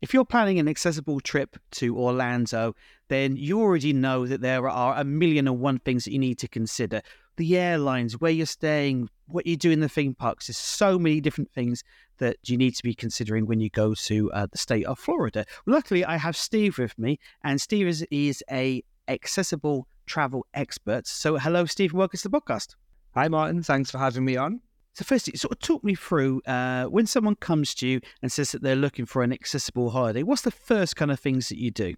If you're planning an accessible trip to Orlando, then you already know that there are a million and one things that you need to consider. The airlines, where you're staying, what you do in the theme parks. There's so many different things that you need to be considering when you go to uh, the state of Florida. Luckily, I have Steve with me, and Steve is, is a accessible travel expert. So, hello, Steve, welcome to the podcast. Hi, Martin. Thanks for having me on. So, firstly, sort of talk me through uh, when someone comes to you and says that they're looking for an accessible holiday. What's the first kind of things that you do?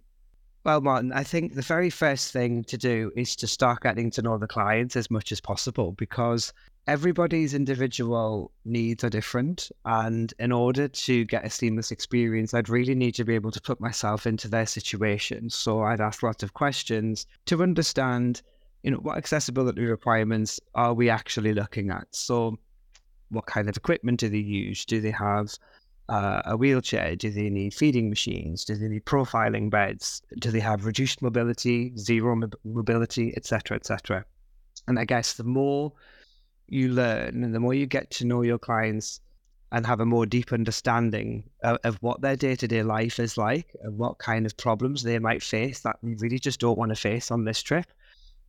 Well, Martin, I think the very first thing to do is to start getting to know the clients as much as possible because everybody's individual needs are different. And in order to get a seamless experience, I'd really need to be able to put myself into their situation. So I'd ask lots of questions to understand, you know, what accessibility requirements are we actually looking at? So what kind of equipment do they use? Do they have uh, a wheelchair? Do they need feeding machines? Do they need profiling beds? Do they have reduced mobility, zero mobility, etc., etc.? And I guess the more you learn and the more you get to know your clients and have a more deep understanding of, of what their day to day life is like and what kind of problems they might face that we really just don't want to face on this trip,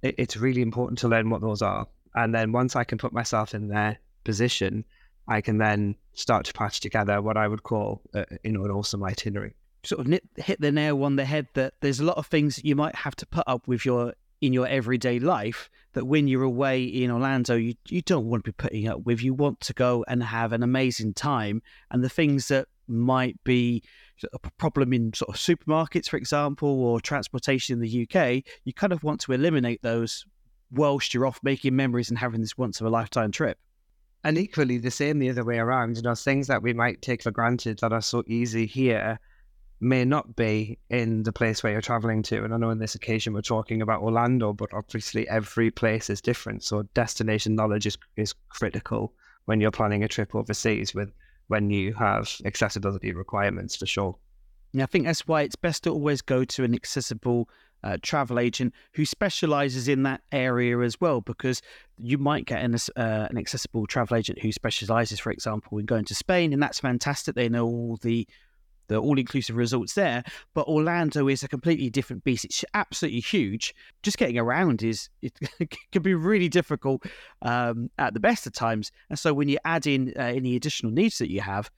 it, it's really important to learn what those are. And then once I can put myself in their position, I can then start to patch together what I would call, uh, you know, an awesome itinerary. Sort of hit the nail on the head that there's a lot of things you might have to put up with your in your everyday life that when you're away in Orlando, you, you don't want to be putting up with. You want to go and have an amazing time. And the things that might be a problem in sort of supermarkets, for example, or transportation in the UK, you kind of want to eliminate those whilst you're off making memories and having this once of a lifetime trip. And equally the same the other way around, you know, things that we might take for granted that are so easy here may not be in the place where you're traveling to. And I know in this occasion we're talking about Orlando, but obviously every place is different. So destination knowledge is, is critical when you're planning a trip overseas with when you have accessibility requirements for sure. Yeah, I think that's why it's best to always go to an accessible uh, travel agent who specializes in that area as well, because you might get an, uh, an accessible travel agent who specializes, for example, in going to Spain, and that's fantastic. They know all the the all-inclusive resorts there. But Orlando is a completely different beast. It's absolutely huge. Just getting around is it can be really difficult um, at the best of times. And so when you add in uh, any additional needs that you have,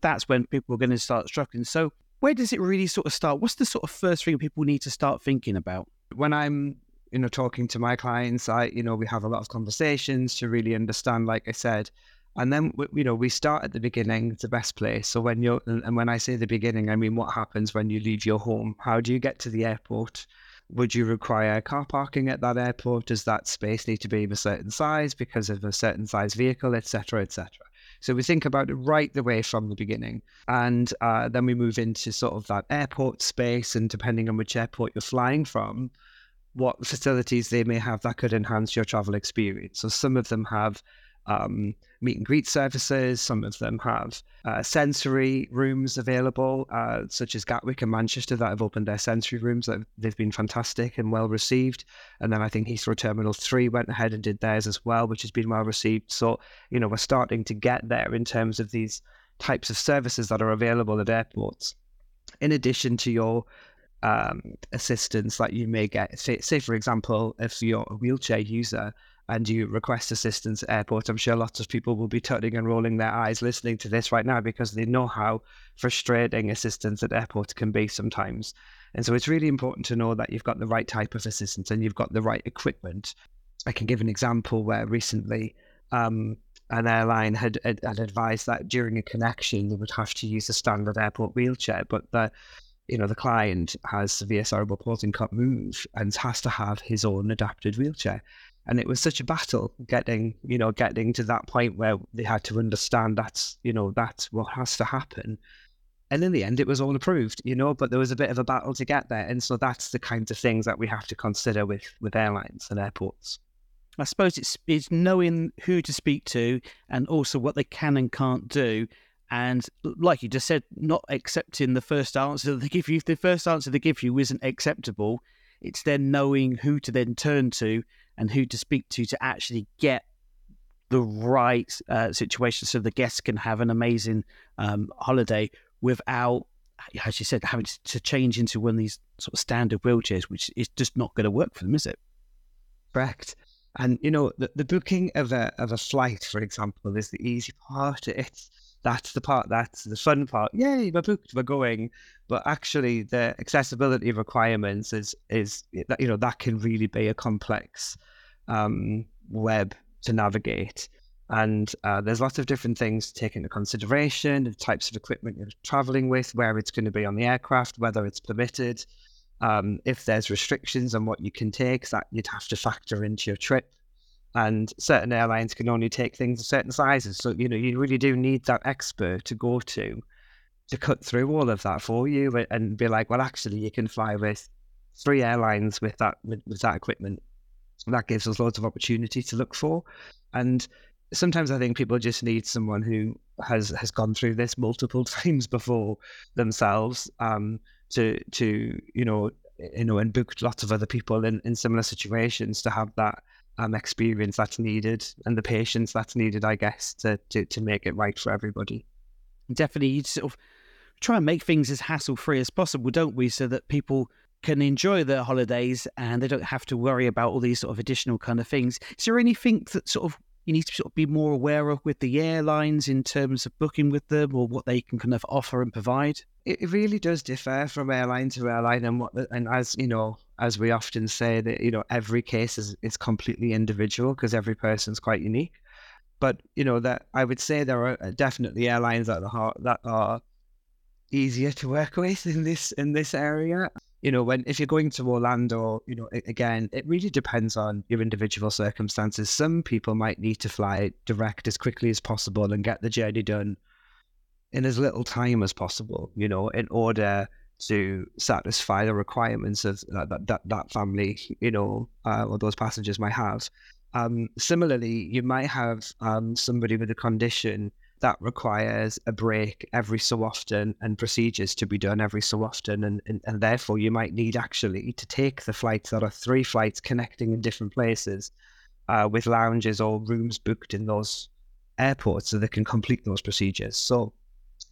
that's when people are going to start struggling. So where does it really sort of start? What's the sort of first thing people need to start thinking about? When I'm you know talking to my clients i you know we have a lot of conversations to really understand like i said and then you know we start at the beginning the best place. So when you're and when i say the beginning i mean what happens when you leave your home? How do you get to the airport? Would you require car parking at that airport? Does that space need to be of a certain size because of a certain size vehicle etc etc so we think about it right the way from the beginning. And uh, then we move into sort of that airport space and depending on which airport you're flying from what facilities they may have that could enhance your travel experience. So some of them have um, meet and greet services. Some of them have uh, sensory rooms available, uh, such as Gatwick and Manchester, that have opened their sensory rooms. That they've been fantastic and well received. And then I think Heathrow Terminal Three went ahead and did theirs as well, which has been well received. So you know we're starting to get there in terms of these types of services that are available at airports. In addition to your um, assistance that you may get, say, say for example, if you're a wheelchair user and you request assistance at airports, I'm sure lots of people will be turning and rolling their eyes listening to this right now because they know how frustrating assistance at airports can be sometimes. And so it's really important to know that you've got the right type of assistance and you've got the right equipment. I can give an example where recently um, an airline had, had, advised that during a connection they would have to use a standard airport wheelchair, but the you know the client has severe cerebral palsy and can't move and has to have his own adapted wheelchair and it was such a battle getting you know getting to that point where they had to understand that's you know that's what has to happen. And in the end it was all approved you know but there was a bit of a battle to get there. And so that's the kinds of things that we have to consider with with airlines and airports. I suppose it's it's knowing who to speak to and also what they can and can't do. And like you just said not accepting the first answer they give you if the first answer they give you isn't acceptable it's then knowing who to then turn to and who to speak to to actually get the right uh, situation so the guests can have an amazing um, holiday without as you said, having to change into one of these sort of standard wheelchairs, which is just not going to work for them, is it? Correct. And you know, the, the booking of a of a flight, for example, is the easy part. It's that's the part that's the fun part. Yay, we're booked, we're going. But actually, the accessibility requirements is is that you know that can really be a complex um, web to navigate. And uh, there's lots of different things to take into consideration: the types of equipment you're traveling with, where it's going to be on the aircraft, whether it's permitted, um, if there's restrictions on what you can take, that you'd have to factor into your trip. And certain airlines can only take things of certain sizes, so you know you really do need that expert to go to to cut through all of that for you and be like, well, actually, you can fly with three airlines with that with, with that equipment. That gives us loads of opportunity to look for, and sometimes I think people just need someone who has has gone through this multiple times before themselves um, to to you know you know and booked lots of other people in, in similar situations to have that um, experience that's needed and the patience that's needed, I guess, to, to to make it right for everybody. Definitely, you sort of try and make things as hassle free as possible, don't we? So that people can enjoy their holidays and they don't have to worry about all these sort of additional kind of things. Is there anything that sort of you need to sort of be more aware of with the airlines in terms of booking with them or what they can kind of offer and provide? It really does differ from airline to airline, and what the, and as you know, as we often say that you know every case is is completely individual because every person's quite unique. But you know that I would say there are uh, definitely airlines at the heart that are easier to work with in this in this area you know, when if you're going to Orlando, you know, again, it really depends on your individual circumstances. Some people might need to fly direct as quickly as possible and get the journey done in as little time as possible, you know, in order to satisfy the requirements of that that, that family, you know, uh, or those passengers might have. Um, similarly, you might have um, somebody with a condition that requires a break every so often and procedures to be done every so often. And, and, and therefore, you might need actually to take the flights that are three flights connecting in different places uh, with lounges or rooms booked in those airports so they can complete those procedures. So,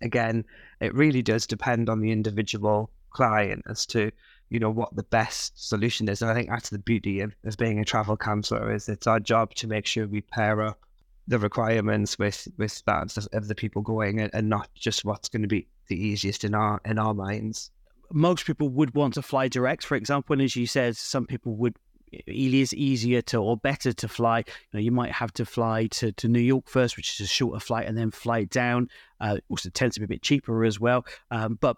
again, it really does depend on the individual client as to you know what the best solution is. And i think that's the beauty of, being a travel counselor is it's our job to make sure we pair up the requirements with with that of the people going and, and not just what's going to be the easiest in our in our minds. Most people would want to fly direct for example and as you said some people would it is easier to or better to fly. You know, you might have to fly to, to New York first, which is a shorter flight, and then fly down. Uh, also tends to be a bit cheaper as well. Um, but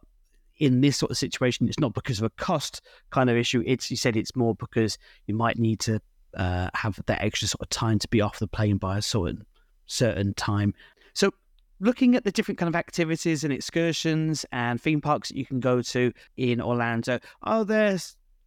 in this sort of situation, it's not because of a cost kind of issue. It's you said it's more because you might need to uh, have that extra sort of time to be off the plane by a certain certain time. So looking at the different kind of activities and excursions and theme parks that you can go to in Orlando, are there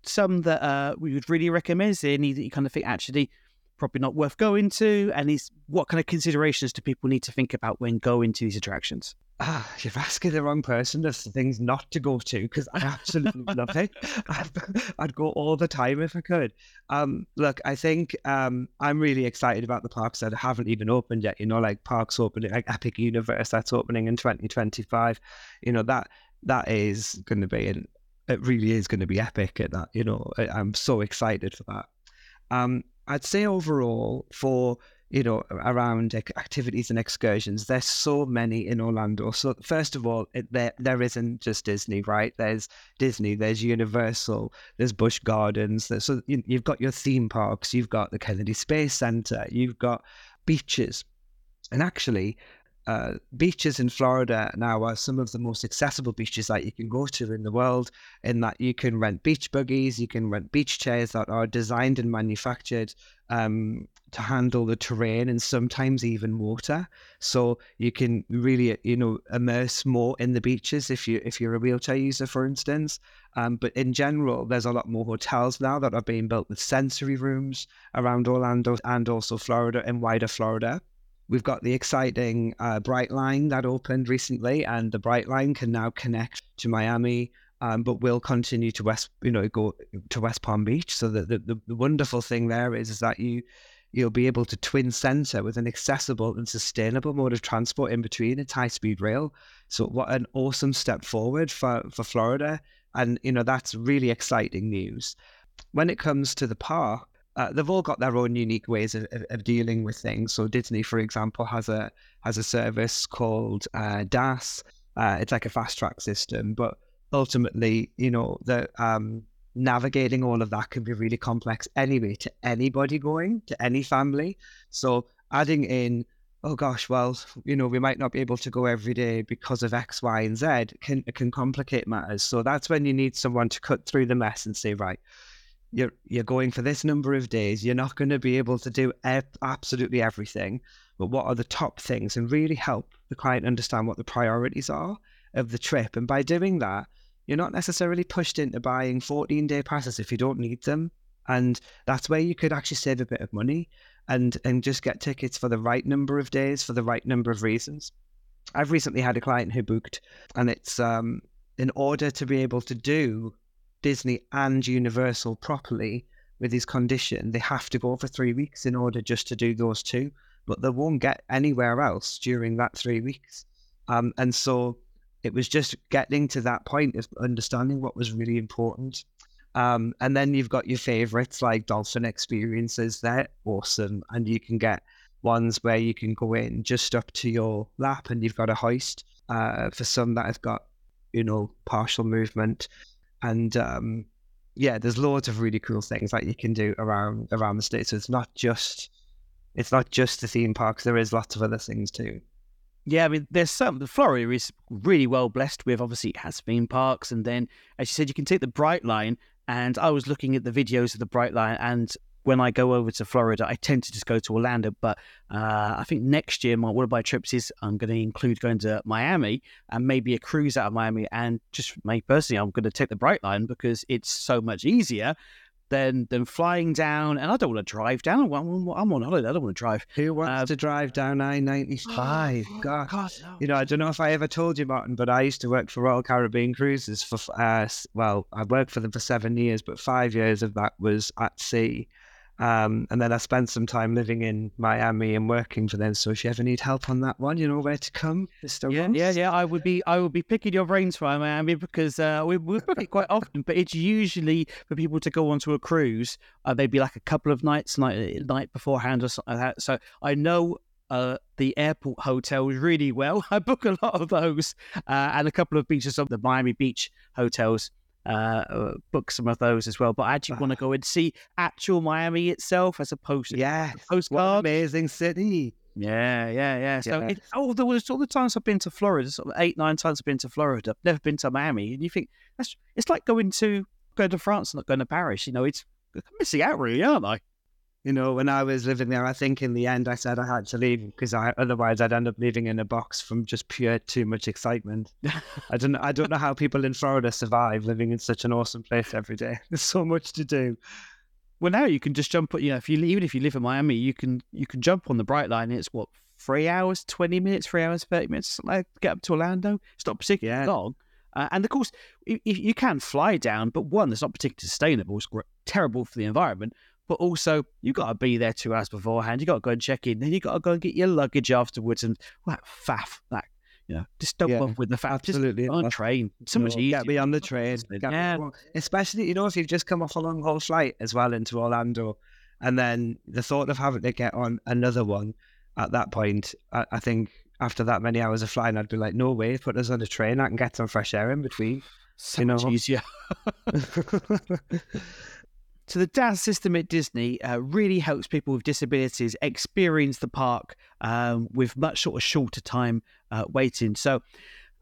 some that uh, we would really recommend? Is there any that you kind of think actually probably not worth going to? And is what kind of considerations do people need to think about when going to these attractions? Ah, you're asking the wrong person of things not to go to because I absolutely love it. I'd, go all the time if I could. Um, look, I think um, I'm really excited about the parks that haven't even opened yet. You know, like parks opening, like Epic Universe that's opening in 2025. You know that that is going to be, and it really is going to be epic. At that, you know, I'm so excited for that. Um, I'd say overall for you know, around activities and excursions. There's so many in Orlando. So first of all, it, there there isn't just Disney, right? There's Disney, there's Universal, there's Busch Gardens. There's, so you, you've got your theme parks, you've got the Kennedy Space Center, you've got beaches, and actually. Uh, beaches in Florida now are some of the most accessible beaches that you can go to in the world. In that you can rent beach buggies, you can rent beach chairs that are designed and manufactured um, to handle the terrain and sometimes even water. So you can really, you know, immerse more in the beaches if you if you're a wheelchair user, for instance. Um, but in general, there's a lot more hotels now that are being built with sensory rooms around Orlando and also Florida and wider Florida. We've got the exciting uh, Brightline that opened recently, and the Brightline can now connect to Miami, um, but will continue to West, you know, go to West Palm Beach. So the, the, the wonderful thing there is, is that you you'll be able to twin center with an accessible and sustainable mode of transport in between. It's high speed rail. So what an awesome step forward for, for Florida. And, you know, that's really exciting news. When it comes to the park, uh, they've all got their own unique ways of, of, of, dealing with things. So Disney, for example, has a has a service called uh, DAS. Uh, it's like a fast track system, but ultimately, you know, the um, navigating all of that can be really complex anyway to anybody going to any family. So adding in, oh gosh, well, you know, we might not be able to go every day because of X, Y, and Z can can complicate matters. So that's when you need someone to cut through the mess and say, right, you're you're going for this number of days. You're not going to be able to do absolutely everything, but what are the top things, and really help the client understand what the priorities are of the trip. And by doing that, you're not necessarily pushed into buying 14 day passes if you don't need them. And that's where you could actually save a bit of money and, and just get tickets for the right number of days for the right number of reasons. I've recently had a client who booked, and it's um, in order to be able to do Disney and Universal properly with his condition, they have to go for three weeks in order just to do those two, but they won't get anywhere else during that three weeks. Um, and so it was just getting to that point of understanding what was really important. Um, and then you've got your favorites like dolphin experiences. They're awesome. And you can get ones where you can go in just up to your lap and you've got a hoist uh, for some that have got, you know, partial movement. And um, yeah, there's loads of really cool things that you can do around around the state. So it's not just it's not just the theme parks. There is lots of other things too. Yeah, I mean, there's some. The Florida is really well blessed with. Obviously, it has theme parks, and then, as you said, you can take the Brightline. And I was looking at the videos of the Brightline, and when I go over to Florida, I tend to just go to Orlando. But uh, I think next year, my one of my trips is I'm going to include going to Miami and maybe a cruise out of Miami. And just me personally, I'm going to take the Brightline because it's so much easier than than flying down. And I don't want to drive down. I'm, I'm on holiday. I don't want to drive. Who wants uh, to drive down I ninety five? God, God no. you know, I don't know if I ever told you, Martin, but I used to work for Royal Caribbean Cruises for uh, well, I worked for them for seven years, but five years of that was at sea. Um, and then I spent some time living in Miami and working for them. So if you ever need help on that one, you know where to come. Yeah, yeah, yeah. I would be, I would be picking your brains for Miami because uh, we we book it quite often, but it's usually for people to go onto a cruise. Uh, maybe like a couple of nights, night night beforehand or something like that. So I know uh, the airport hotels really well. I book a lot of those uh, and a couple of beaches of the Miami Beach hotels uh, uh, book some of those as well. But I actually want to go and see actual Miami itself as opposed to yeah, postcard. amazing city. Yeah, yeah, yeah. So, yeah. It, oh, there was all the times I've been to Florida, sort of eight, nine times I've been to Florida. I've never been to Miami, and you think that's it's like going to going to France, not going to Paris. You know, it's missing out, really, aren't I? You know, when I was living there, I think in the end I said I had to leave because I otherwise I'd end up living in a box from just pure too much excitement. I don't I don't know how people in Florida survive living in such an awesome place every day. There's so much to do. Well, now you can just jump. You know, if you even if you live in Miami, you can you can jump on the Brightline. It's what three hours, twenty minutes, three hours, thirty minutes, like get up to Orlando. It's not particularly yeah. long. Uh, and of course, you, you can fly down, but one, it's not particularly sustainable. It's terrible for the environment but also you got to be there two hours beforehand. You got to go and check in, then you got to go and get your luggage afterwards, and well, faff that. You know, just don't yeah, bother with the faff. Absolutely, just on train. So much easier. Get me on the train. Yeah. Especially, you know, if you've just come off a long haul flight as well into Orlando, and then the thought of having to get on another one at that point, I, I think after that many hours of flying, I'd be like, no way, put us on a train. I can get some fresh air in between. So you know? much easier. So the DAS system at Disney uh, really helps people with disabilities experience the park um, with much sort of shorter time uh, waiting. So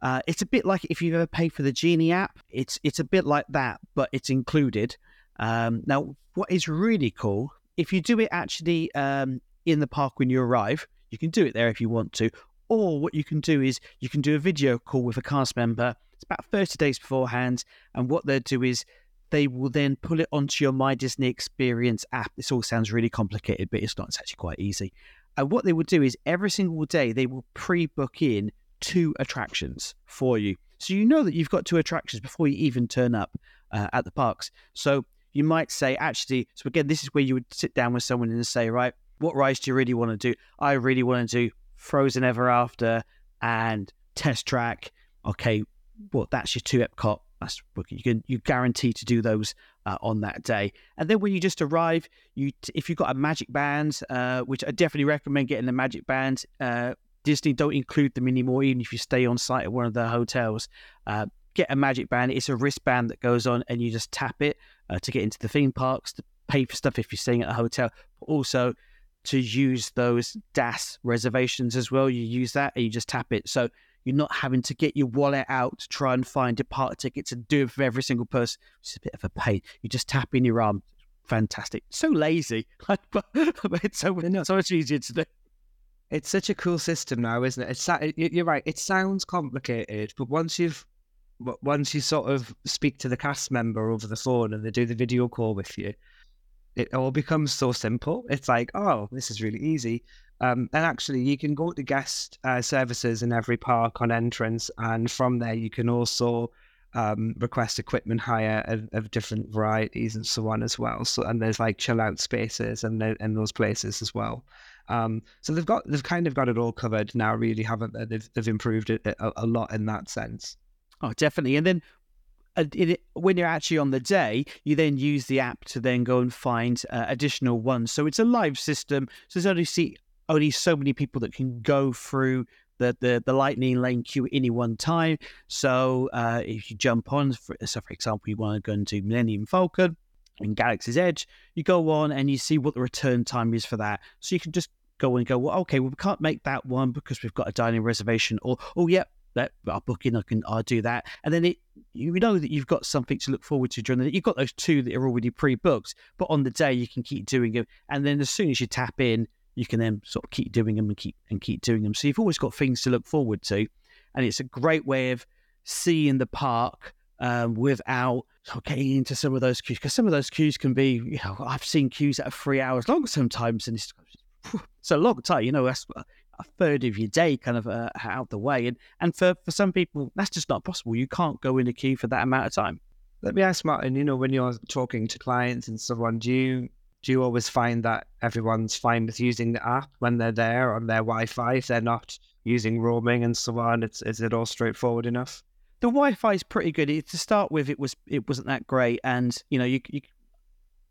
uh, it's a bit like if you've ever paid for the Genie app. It's it's a bit like that, but it's included. Um, now, what is really cool if you do it actually um, in the park when you arrive, you can do it there if you want to. Or what you can do is you can do a video call with a cast member. It's about 30 days beforehand, and what they'll do is they will then pull it onto your My Disney Experience app. This all sounds really complicated, but it's not. It's actually quite easy. And what they will do is every single day they will pre-book in two attractions for you, so you know that you've got two attractions before you even turn up uh, at the parks. So you might say, actually, so again, this is where you would sit down with someone and say, right, what rides do you really want to do? I really want to do Frozen Ever After and Test Track. Okay, well, that's your two Epcot. That's you can you guarantee to do those uh, on that day. And then when you just arrive, you if you've got a Magic Band, uh, which I definitely recommend getting the Magic Band. Uh, Disney don't include them anymore, even if you stay on site at one of their hotels. Uh, get a Magic Band. It's a wristband that goes on, and you just tap it uh, to get into the theme parks, to pay for stuff if you're staying at a hotel, but also to use those DAS reservations as well. You use that and you just tap it. So you're not having to get your wallet out to try and find a park tickets and do it for every single person. It's a bit of a pain. You just tap in your arm. Fantastic. So lazy, but it's so, so much easier to do. It's such a cool system now, isn't it? It's you're right. It sounds complicated, but once you've once you sort of speak to the cast member over the phone and they do the video call with you, it all becomes so simple. It's like, oh, this is really easy. Um, and actually, you can go to guest uh, services in every park on entrance, and from there, you can also um, request equipment hire of, of, different varieties and so on as well. So, and there's like chill out spaces and in those places as well. Um, so they've got they've kind of got it all covered now, really, haven't they? They've, they've improved it a, a lot in that sense. Oh, definitely. And then it, when you're actually on the day, you then use the app to then go and find uh, additional ones. So it's a live system. So there's only see only so many people that can go through the the, the lightning lane queue any one time. So uh, if you jump on, for, so for example, you want to go into Millennium Falcon in Galaxy's Edge, you go on and you see what the return time is for that. So you can just go and go, well, okay, well, we can't make that one because we've got a dining reservation, or oh, yeah, that I'll book in, I can I'll do that. And then it you know that you've got something to look forward to during the You've got those two that are already pre-booked, but on the day you can keep doing them. And then as soon as you tap in, you can then sort of keep doing them and keep and keep doing them. So you've always got things to look forward to, and it's a great way of seeing the park um, without getting into some of those queues because some of those queues can be. You know, I've seen queues that are three hours long sometimes, and it's it's a long time. You know, that's a third of your day kind of uh, out the way. And and for, for some people, that's just not possible. You can't go in a queue for that amount of time. Let me ask Martin, you know, when you're talking to clients and so on, do you do you always find that everyone's fine with using the app when they're there on their Wi-Fi if they're not using roaming and so on? It's is it all straightforward enough? The Wi-Fi is pretty good. It, to start with, it was it wasn't that great, and you know you, you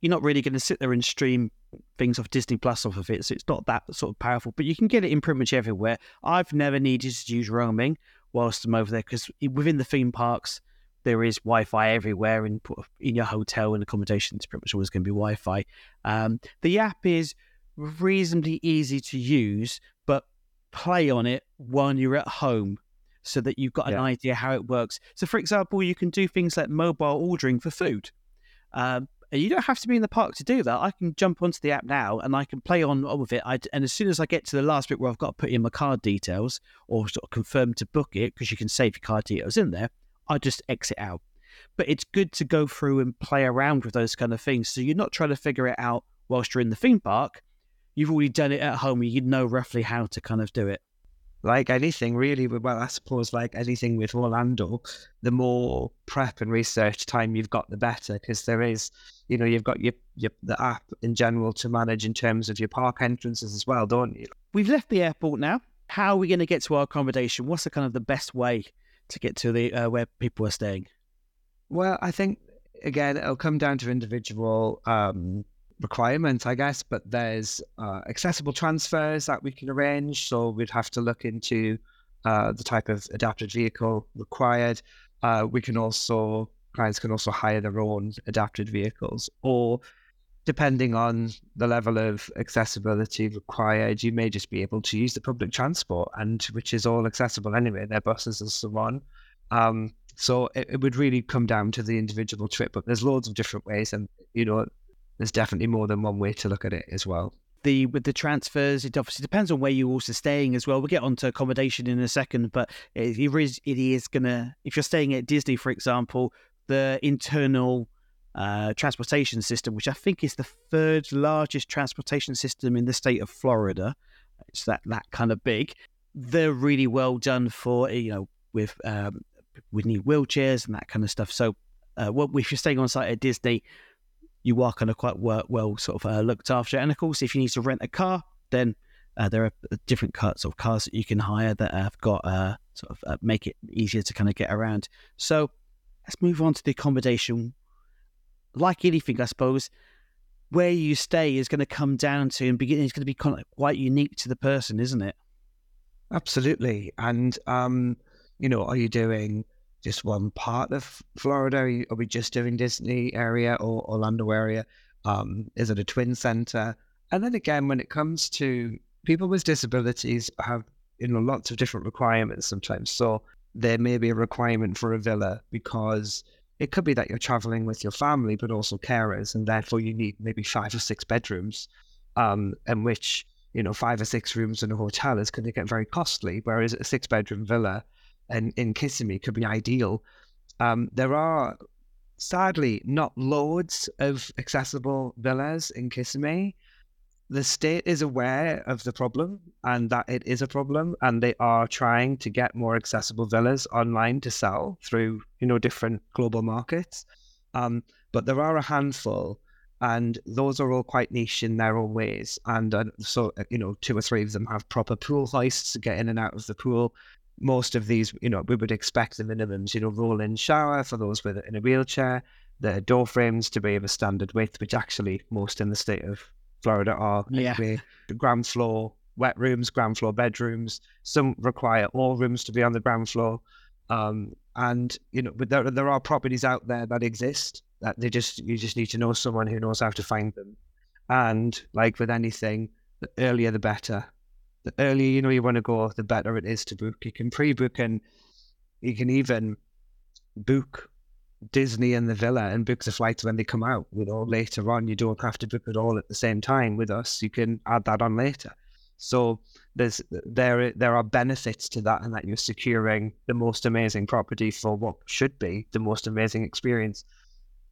you're not really going to sit there and stream things off Disney Plus off of it, so it's not that sort of powerful. But you can get it in pretty much everywhere. I've never needed to use roaming whilst I'm over there because within the theme parks there is Wi-Fi everywhere in in your hotel and accommodation. It's pretty much always going to be Wi-Fi. Um, the app is reasonably easy to use, but play on it while you're at home so that you've got an idea how it works. So, for example, you can do things like mobile ordering for food. Um, and you don't have to be in the park to do that. I can jump onto the app now and I can play on, with it. I, and as soon as I get to the last bit where I've got to put in my card details or sort of confirm to book it, because you can save your card details in there, I just exit out. But it's good to go through and play around with those kind of things. So you're not trying to figure it out whilst you're in the theme park. You've already done it at home. You know roughly how to kind of do it like anything really well i suppose like anything with orlando the more prep and research time you've got the better because there is you know you've got your, your the app in general to manage in terms of your park entrances as well don't you we've left the airport now how are we going to get to our accommodation what's the kind of the best way to get to the uh, where people are staying well i think again it'll come down to individual um requirement, I guess. But there's uh, accessible transfers that we can arrange. So we'd have to look into uh, the type of adapted vehicle required. Uh, we can also clients can also hire their own adapted vehicles, or depending on the level of accessibility required, you may just be able to use the public transport, and which is all accessible anyway. Their buses and so on. Um, so it, it would really come down to the individual trip, but there's loads of different ways, and you know there's definitely more than one way to look at it as well. The with the transfers, it obviously depends on where you're also staying as well. We'll get onto accommodation in a second, but it, it is it is gonna if you're staying at Disney, for example, the internal uh, transportation system, which I think is the third largest transportation system in the state of Florida. It's that that kind of big. They're really well done for you know with um, with new wheelchairs and that kind of stuff. So, uh, well, if you're staying on site at Disney, you are kind of quite well, well sort of uh, looked after. And of course, if you need to rent a car, then uh, there are uh, different cuts of cars that you can hire that have got uh, sort of uh, make it easier to kind of get around. So let's move on to the accommodation. Like anything, I suppose, where you stay is going to come down to and begin. It's going to be kind of quite unique to the person, isn't it? Absolutely. And um, you know, are you doing just one part of Florida? Are, you, are we just doing Disney area or Orlando area? Um, is it a twin center? And then again, when it comes to people with disabilities, have you know lots of different requirements sometimes. So there may be a requirement for a villa because it could be that you're traveling with your family, but also carers, and therefore you need maybe five or six bedrooms, um, in which you know five or six rooms in a hotel is going to get very costly. Whereas a six bedroom villa in, in Kissimmee could be ideal. Um, there are sadly not loads of accessible villas in Kissimmee. The state is aware of the problem and that it is a problem, and they are trying to get more accessible villas online to sell through you know different global markets. Um, but there are a handful, and those are all quite niche in their own ways. And uh, so uh, you know, two or three of them have proper pool hoists to get in and out of the pool most of these, you know, we would expect the minimums, you know, roll in shower for those with in a wheelchair, the door frames to be of a standard width, which actually most in the state of Florida are. Yeah. Anyway. Ground floor, wet rooms, ground floor bedrooms. Some require all rooms to be on the ground floor. Um, and you know, but there there are properties out there that exist that they just you just need to know someone who knows how to find them. And like with anything, the earlier the better the earlier you know you want to go, the better it is to book. You can pre-book and you can even book Disney and the Villa and book the flights when they come out. You know, later on, you don't have to book it all at the same time with us. You can add that on later. So there's there there are benefits to that, and that you're securing the most amazing property for what should be the most amazing experience.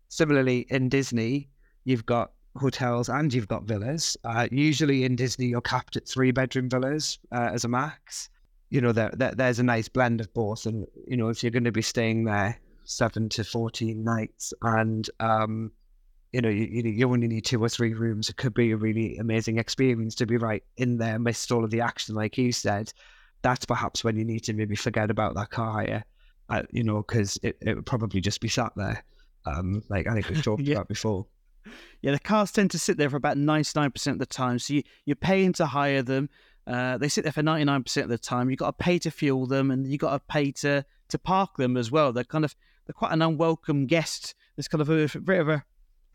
Similarly, in Disney, you've got hotels and you've got villas. Uh, usually in Disney, you're capped at three bedroom villas uh, as a max. You know, there, there, there's a nice blend of both. And, you know, if you're going to be staying there seven to 14 nights and, um, you know, you, you only need two or three rooms, it could be a really amazing experience to be right in there amidst all of the action, like you said. That's perhaps when you need to maybe forget about that car hire, uh, you know, because it, it would probably just be sat there. Um, like I think we've talked yeah. about before. Yeah, the cars tend to sit there for about 99% of the time. So you, you're paying to hire them. Uh, they sit there for 99% of the time. You've got to pay to fuel them and you've got to pay to, to park them as well. They're kind of, quite an unwelcome guest. It's kind of a bit of a,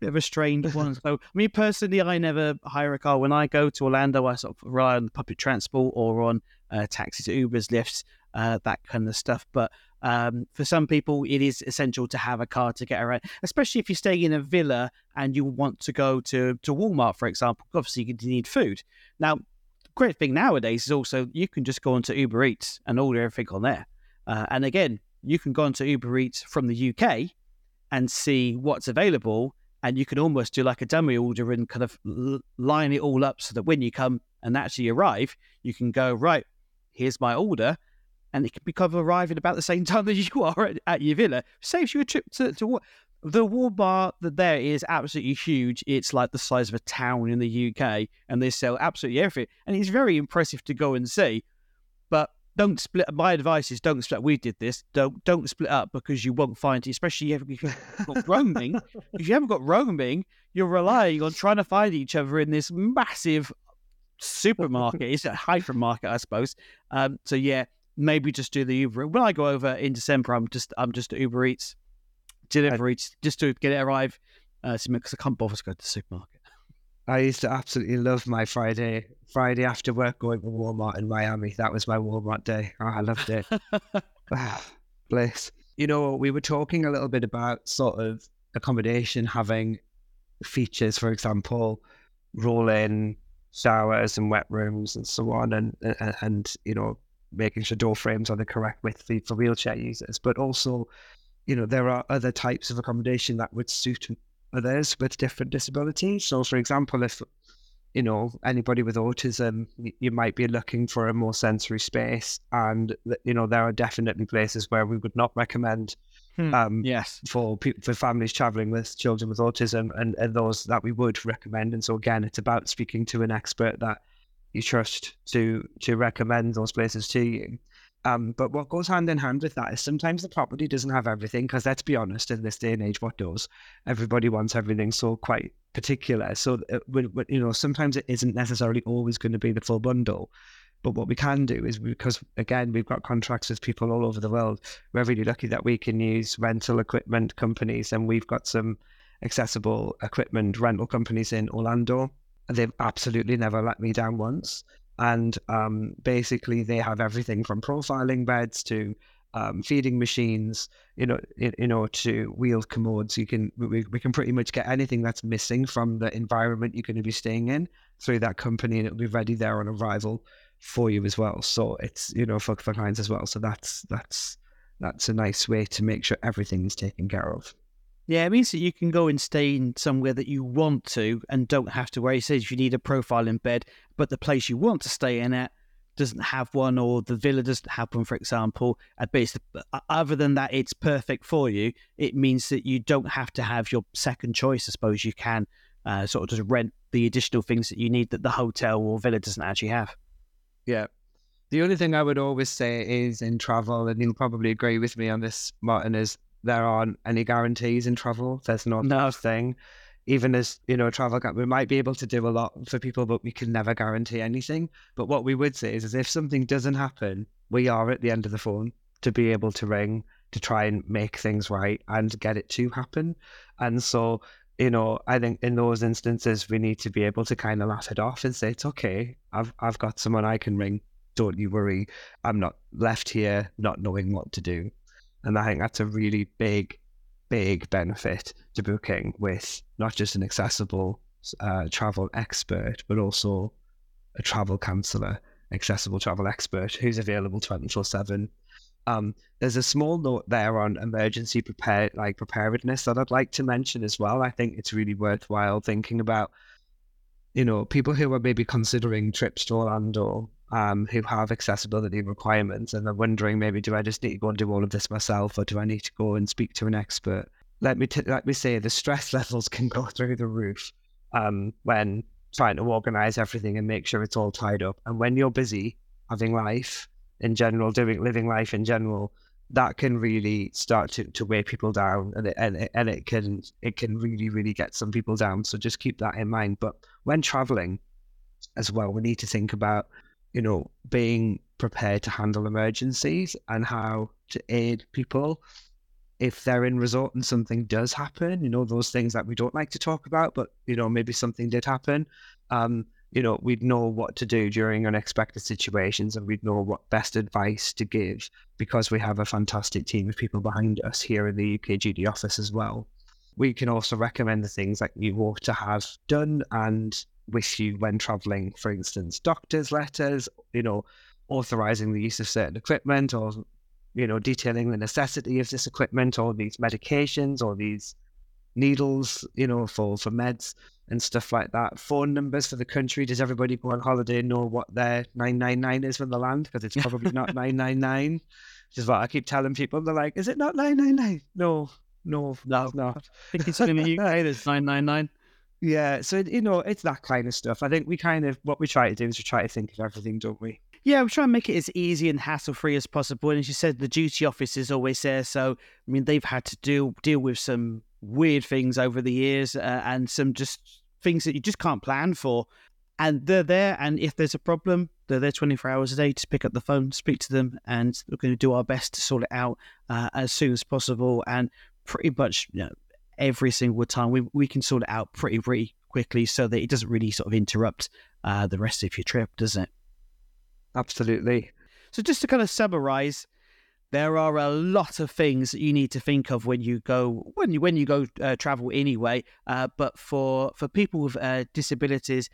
bit of a strange one. So, me personally, I never hire a car. When I go to Orlando, I sort of rely on the public transport or on uh, taxis, Ubers, Lyfts, uh, that kind of stuff. But um, for some people, it is essential to have a car to get around, especially if you're staying in a villa and you want to go to, to Walmart, for example. Obviously, you need food. Now, the great thing nowadays is also you can just go onto Uber Eats and order everything on there. Uh, and again, you can go onto Uber Eats from the UK and see what's available. And you can almost do like a dummy order and kind of line it all up so that when you come and actually arrive, you can go, right, here's my order and it can become arriving about the same time that you are at, at your villa. Saves you a trip to, to the Walmart that there is absolutely huge. It's like the size of a town in the UK, and they sell absolutely everything. And it's very impressive to go and see. Don't split. My advice is don't split. We did this. Don't don't split up because you won't find it, especially if you've got roaming. if you haven't got roaming, you're relying on trying to find each other in this massive supermarket. it's a hypermarket, I suppose. Um, so yeah, maybe just do the Uber. When I go over in December, I'm just I'm just Uber Eats, deliver Eats, just to get it arrive. Uh, because I can't bother to go to the supermarket. I used to absolutely love my Friday Friday after work going to Walmart in Miami. That was my Walmart day. Oh, I loved it. ah, bliss. You know, we were talking a little bit about sort of accommodation having features, for example, roll in showers and wet rooms and so on, and and, and you know making sure door frames are the correct width for, for wheelchair users, but also, you know, there are other types of accommodation that would suit others with different disabilities. So, for example, if you know anybody with autism, you might be looking for a more sensory space, and you know there are definitely places where we would not recommend Hmm. Um, Yes. for people for families traveling with children with autism and, and those that we would recommend. And so again, it's about speaking to an expert that you trust to to recommend those places to you. Um, but what goes hand in hand with that is sometimes the property doesn't have everything because let's be honest, in this day and age, what does everybody wants everything so quite particular. So uh, when, when, you know sometimes it isn't necessarily always going to be the full bundle. But what we can do is because again we've got contracts with people all over the world. We're really lucky that we can use rental equipment companies, and we've got some accessible equipment rental companies in Orlando. And they've absolutely never let me down once. And um, basically, they have everything from profiling beds to um, feeding machines, you know, you, know, to wheeled commodes. You can we, we can pretty much get anything that's missing from the environment you're going to be staying in through that company, and it'll be ready there on arrival for you as well. So it's you know for, for clients as well. So that's that's that's a nice way to make sure everything is taken care of. Yeah, it means that you can go and stay in somewhere that you want to and don't have to worry. It says you need a profile in bed, but the place you want to stay in at doesn't have one or the villa doesn't have one, for example. Basically, other than that, it's perfect for you. It means that you don't have to have your second choice. I suppose you can uh, sort of just rent the additional things that you need that the hotel or villa doesn't actually have. Yeah. The only thing I would always say is in travel, and you'll probably agree with me on this, Martin, is there aren't any guarantees in travel. There's no, No. thing. Even as you know, a travel guide, we might be able to do a lot for people, but we can never guarantee anything. But what we would say is, is if something doesn't happen, we are at the end of the phone to be able to ring to try and make things right and get it to happen. And so, you know, I think in those instances, we need to be able to kind of laugh it off and say, it's okay. I've I've got someone I can ring. Don't you worry. I'm not left here not knowing what to do. And I think that's a really big, big benefit to booking with not just an accessible uh, travel expert, but also a travel counselor, accessible travel expert who's available 24 7. Um, there's a small note there on emergency prepare like preparedness that I'd like to mention as well. I think it's really worthwhile thinking about, you know, people who are maybe considering trips to Orlando um, who have accessibility requirements and are wondering maybe do I just need to go and do all of this myself or do I need to go and speak to an expert? Let me t- let me say the stress levels can go through the roof um, when trying to organize everything and make sure it's all tied up. And when you're busy having life in general, doing living life in general, that can really start to, to weigh people down and it, and it, and it can it can really really get some people down. So just keep that in mind. But when traveling as well, we need to think about you know, being prepared to handle emergencies and how to aid people if they're in resort and something does happen, you know, those things that we don't like to talk about, but, you know, maybe something did happen. Um, you know, we'd know what to do during unexpected situations and we'd know what best advice to give because we have a fantastic team of people behind us here in the UKGD office as well. We can also recommend the things that you ought to have done and with you when traveling, for instance, doctor's letters, you know, authorizing the use of certain equipment or, you know, detailing the necessity of this equipment or these medications or these needles, you know, for, for meds and stuff like that. Phone numbers for the country. Does everybody go on holiday know what their 999 is when they land? Because it's probably not 999, which is what I keep telling people. They're like, is it not 999? No, no, No. it's not. I think it's in the UK, there's 999. Yeah, so you know, it's that kind of stuff. I think we kind of what we try to do is we try to think of everything, don't we? Yeah, we try and make it as easy and hassle free as possible. And as you said, the duty office is always there. So, I mean, they've had to deal deal with some weird things over the years uh, and some just things that you just can't plan for. And they're there. And if there's a problem, they're there 24 hours a day to pick up the phone, speak to them, and we're going to do our best to sort it out uh, as soon as possible. And pretty much, you know, every single time we, we can sort it out pretty, pretty quickly so that it doesn't really sort of interrupt uh, the rest of your trip, does it? Absolutely. So just to kind of summarize, there are a lot of things that you need to think of when you go when you when you go uh, travel anyway. Uh, but for for people with uh, disabilities,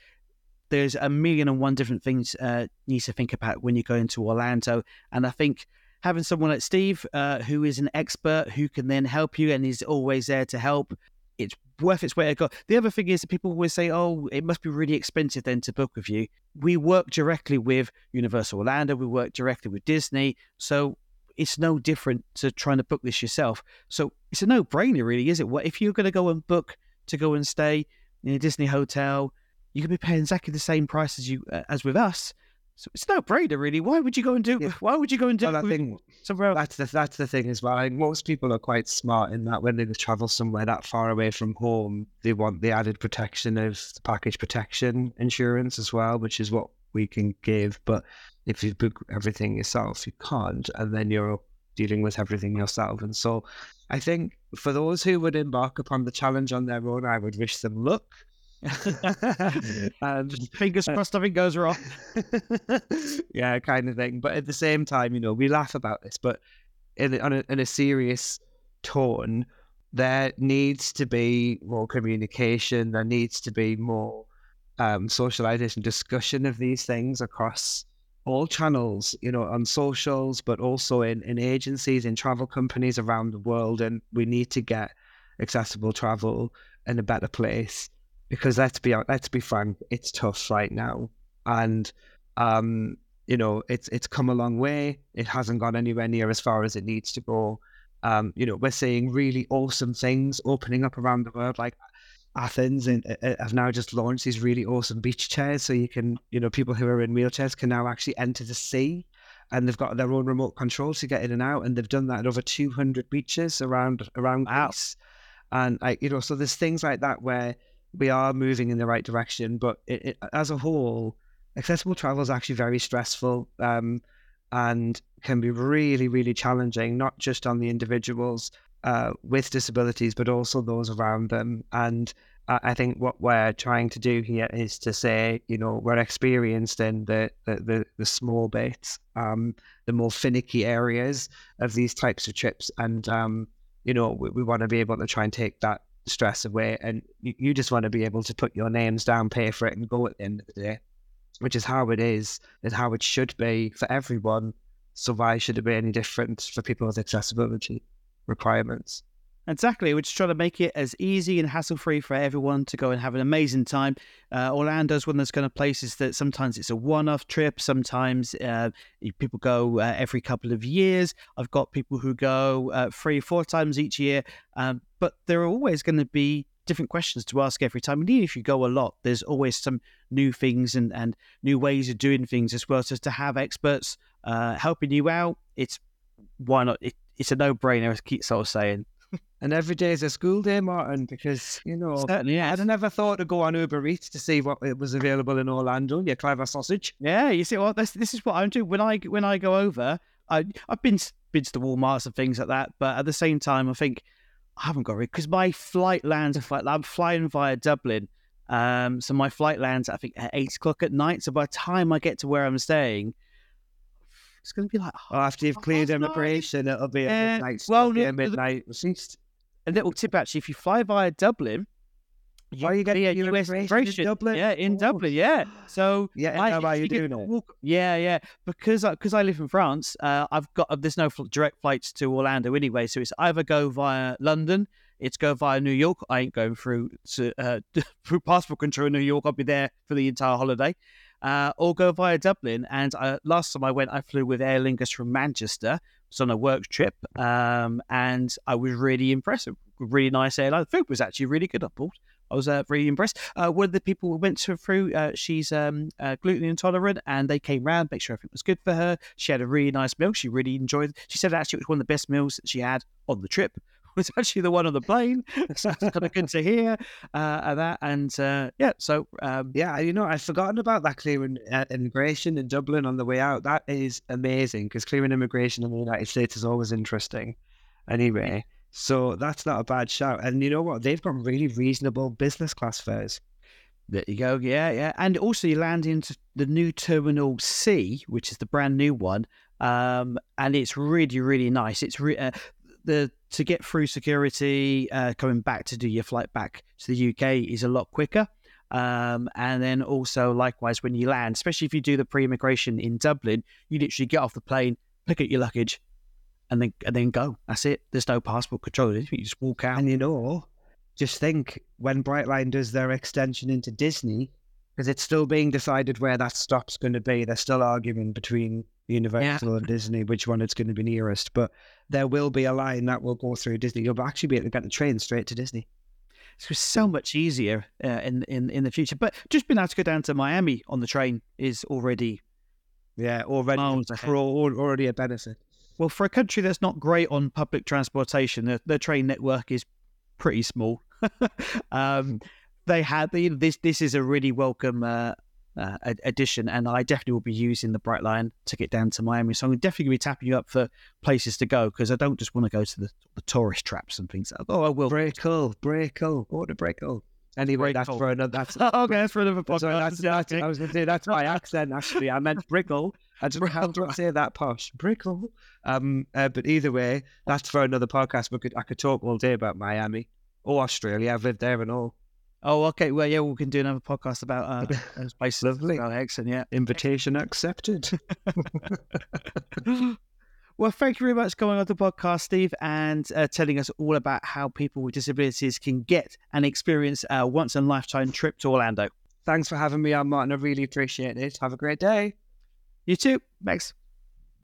there's a million and one different things uh, you need to think about when you go into Orlando. And I think having someone like Steve, uh, who is an expert, who can then help you and is always there to help, it's worth its weight of gold. The other thing is that people always say, "Oh, it must be really expensive then to book with you." We work directly with Universal Orlando. We work directly with Disney, so it's no different to trying to book this yourself. So it's a no brainer, really, is it? What if you're going to go and book to go and stay in a Disney hotel? You could be paying exactly the same price as you uh, as with us. So it's no brainer, really. Why would you go and do? Yeah. Why would you go and do? Well, I think somewhere else? that's the that's the thing as well. I think most people are quite smart in that when they travel somewhere that far away from home, they want the added protection of the package protection insurance as well, which is what we can give. But if you book everything yourself, you can't, and then you're dealing with everything yourself. And so, I think for those who would embark upon the challenge on their own, I would wish them luck. and fingers uh, crossed nothing goes wrong. yeah, kind of thing. But at the same time, you know, we laugh about this, but in a, in a serious tone, there needs to be more communication. There needs to be more um, socialization, discussion of these things across all channels, you know, on socials, but also in, in agencies, in travel companies around the world. And we need to get accessible travel in a better place because let's be let's be frank, it's tough right now, and um, you know, it's it's come a long way. It hasn't gone anywhere near as far as it needs to go. Um, you know, we're seeing really awesome things opening up around the world, like Athens and uh, uh, have now just launched these really awesome beach chairs. So you can, you know, people who are in wheelchairs can now actually enter the sea and they've got their own remote control to get in and out. And they've done that at over 200 beaches around, around. Greece. And like, you know, so there's things like that where we are moving in the right direction, but it, it, as a whole, accessible travel is actually very stressful um, and can be really, really challenging, not just on the individuals uh, with disabilities, but also those around them. And I think what we're trying to do here is to say, you know, we're experienced in the the, the, the small bits, um, the more finicky areas of these types of trips, and um, you know, we, we want to be able to try and take that stress away, and you, just want to be able to put your names down, pay for it, and go at the end of the day, which is how it is, and how it should be for everyone. So why should it be any different for people with accessibility? requirements. Exactly. We're just trying to make it as easy and hassle free for everyone to go and have an amazing time. Uh, Orlando's one of those kind of places that sometimes it's a one off trip, sometimes uh, people go uh, every couple of years. I've got people who go uh, three, four times each year, um, but there are always going to be different questions to ask every time. And even if you go a lot, there's always some new things and, and new ways of doing things as well. So to have experts uh, helping you out, it's why not? It, it's a no brainer, as Keith of saying. And every day is a school day, Martin, because you know certainly yeah. I'd never thought to go on Uber Eats to see what it was available in Orlando. You clever sausage. Yeah, you see, well, this, this is what I'm doing when I when I go over. I I've been been to the WalMarts and things like that, but at the same time, I think I haven't got it because my flight lands. I'm flying via Dublin, um, so my flight lands I think at eight o'clock at night. So by the time I get to where I'm staying, it's going to be like oh, after you've cleared immigration, it'll be a midnight. Well, no, a midnight. A little tip actually: if you fly via Dublin, you, are you get your US immigration in Dublin. Yeah, in oh. Dublin. Yeah. So yeah, I, why you doing it. Walk, yeah, yeah. Because because I, I live in France, uh, I've got uh, there's no direct flights to Orlando anyway, so it's either go via London, it's go via New York. I ain't going through to, uh, through passport control in New York. I'll be there for the entire holiday uh, or go via Dublin. And uh, last time I went, I flew with Aer Lingus from Manchester. It was on a work trip, um, and I was really impressed. Really nice airline. The food was actually really good. I thought. I was uh, really impressed. Uh, one of the people we went to, through, uh, she's um, uh, gluten intolerant, and they came round, make sure everything was good for her. She had a really nice meal. She really enjoyed. it. She said actually it was one of the best meals that she had on the trip was actually the one on the plane. so it's kind of good to hear uh, and that. And uh, yeah, so um, yeah, you know, I'd forgotten about that clearing uh, immigration in Dublin on the way out. That is amazing because clearing immigration in the United States is always interesting. Anyway, so that's not a bad shout. And you know what? They've got really reasonable business class fares. There you go. Yeah, yeah. And also, you land into the new Terminal C, which is the brand new one. Um, and it's really, really nice. It's re- uh, the to get through security, uh, coming back to do your flight back to the UK is a lot quicker. Um, and then also, likewise, when you land, especially if you do the pre-immigration in Dublin, you literally get off the plane, pick up your luggage, and then and then go. That's it. There's no passport control. You just walk out. And you know, just think when Brightline does their extension into Disney, because it's still being decided where that stop's going to be. They're still arguing between Universal yeah. or Disney, which one it's going to be nearest. But there will be a line that will go through Disney. You'll actually be able to get the train straight to Disney. It's so much easier uh, in in in the future. But just being able to go down to Miami on the train is already yeah already already a benefit. Well, for a country that's not great on public transportation, the, the train network is pretty small. um, they had the, this. This is a really welcome uh, uh, addition, and I definitely will be using the Brightline to get down to Miami. So I'm definitely going to be tapping you up for places to go because I don't just want to go to the, the tourist traps and things. Oh, I will. Brickell, Brickell, go to Brickell. Anyway, that's for another. That's okay. That's for another podcast. Sorry, that's, that's, I was going to say that's my accent. Actually, I meant Brickell. I just how do I say that posh? Brickell. Um, uh, but either way, that's for another podcast. We could I could talk all day about Miami or Australia. I've lived there and all. Oh, okay. Well, yeah, we can do another podcast about uh, those places. Lovely. Excellent. Yeah. Invitation accepted. well, thank you very much for coming on the podcast, Steve, and uh, telling us all about how people with disabilities can get and experience a once in a lifetime trip to Orlando. Thanks for having me on, Martin. I really appreciate it. Have a great day. You too. Thanks.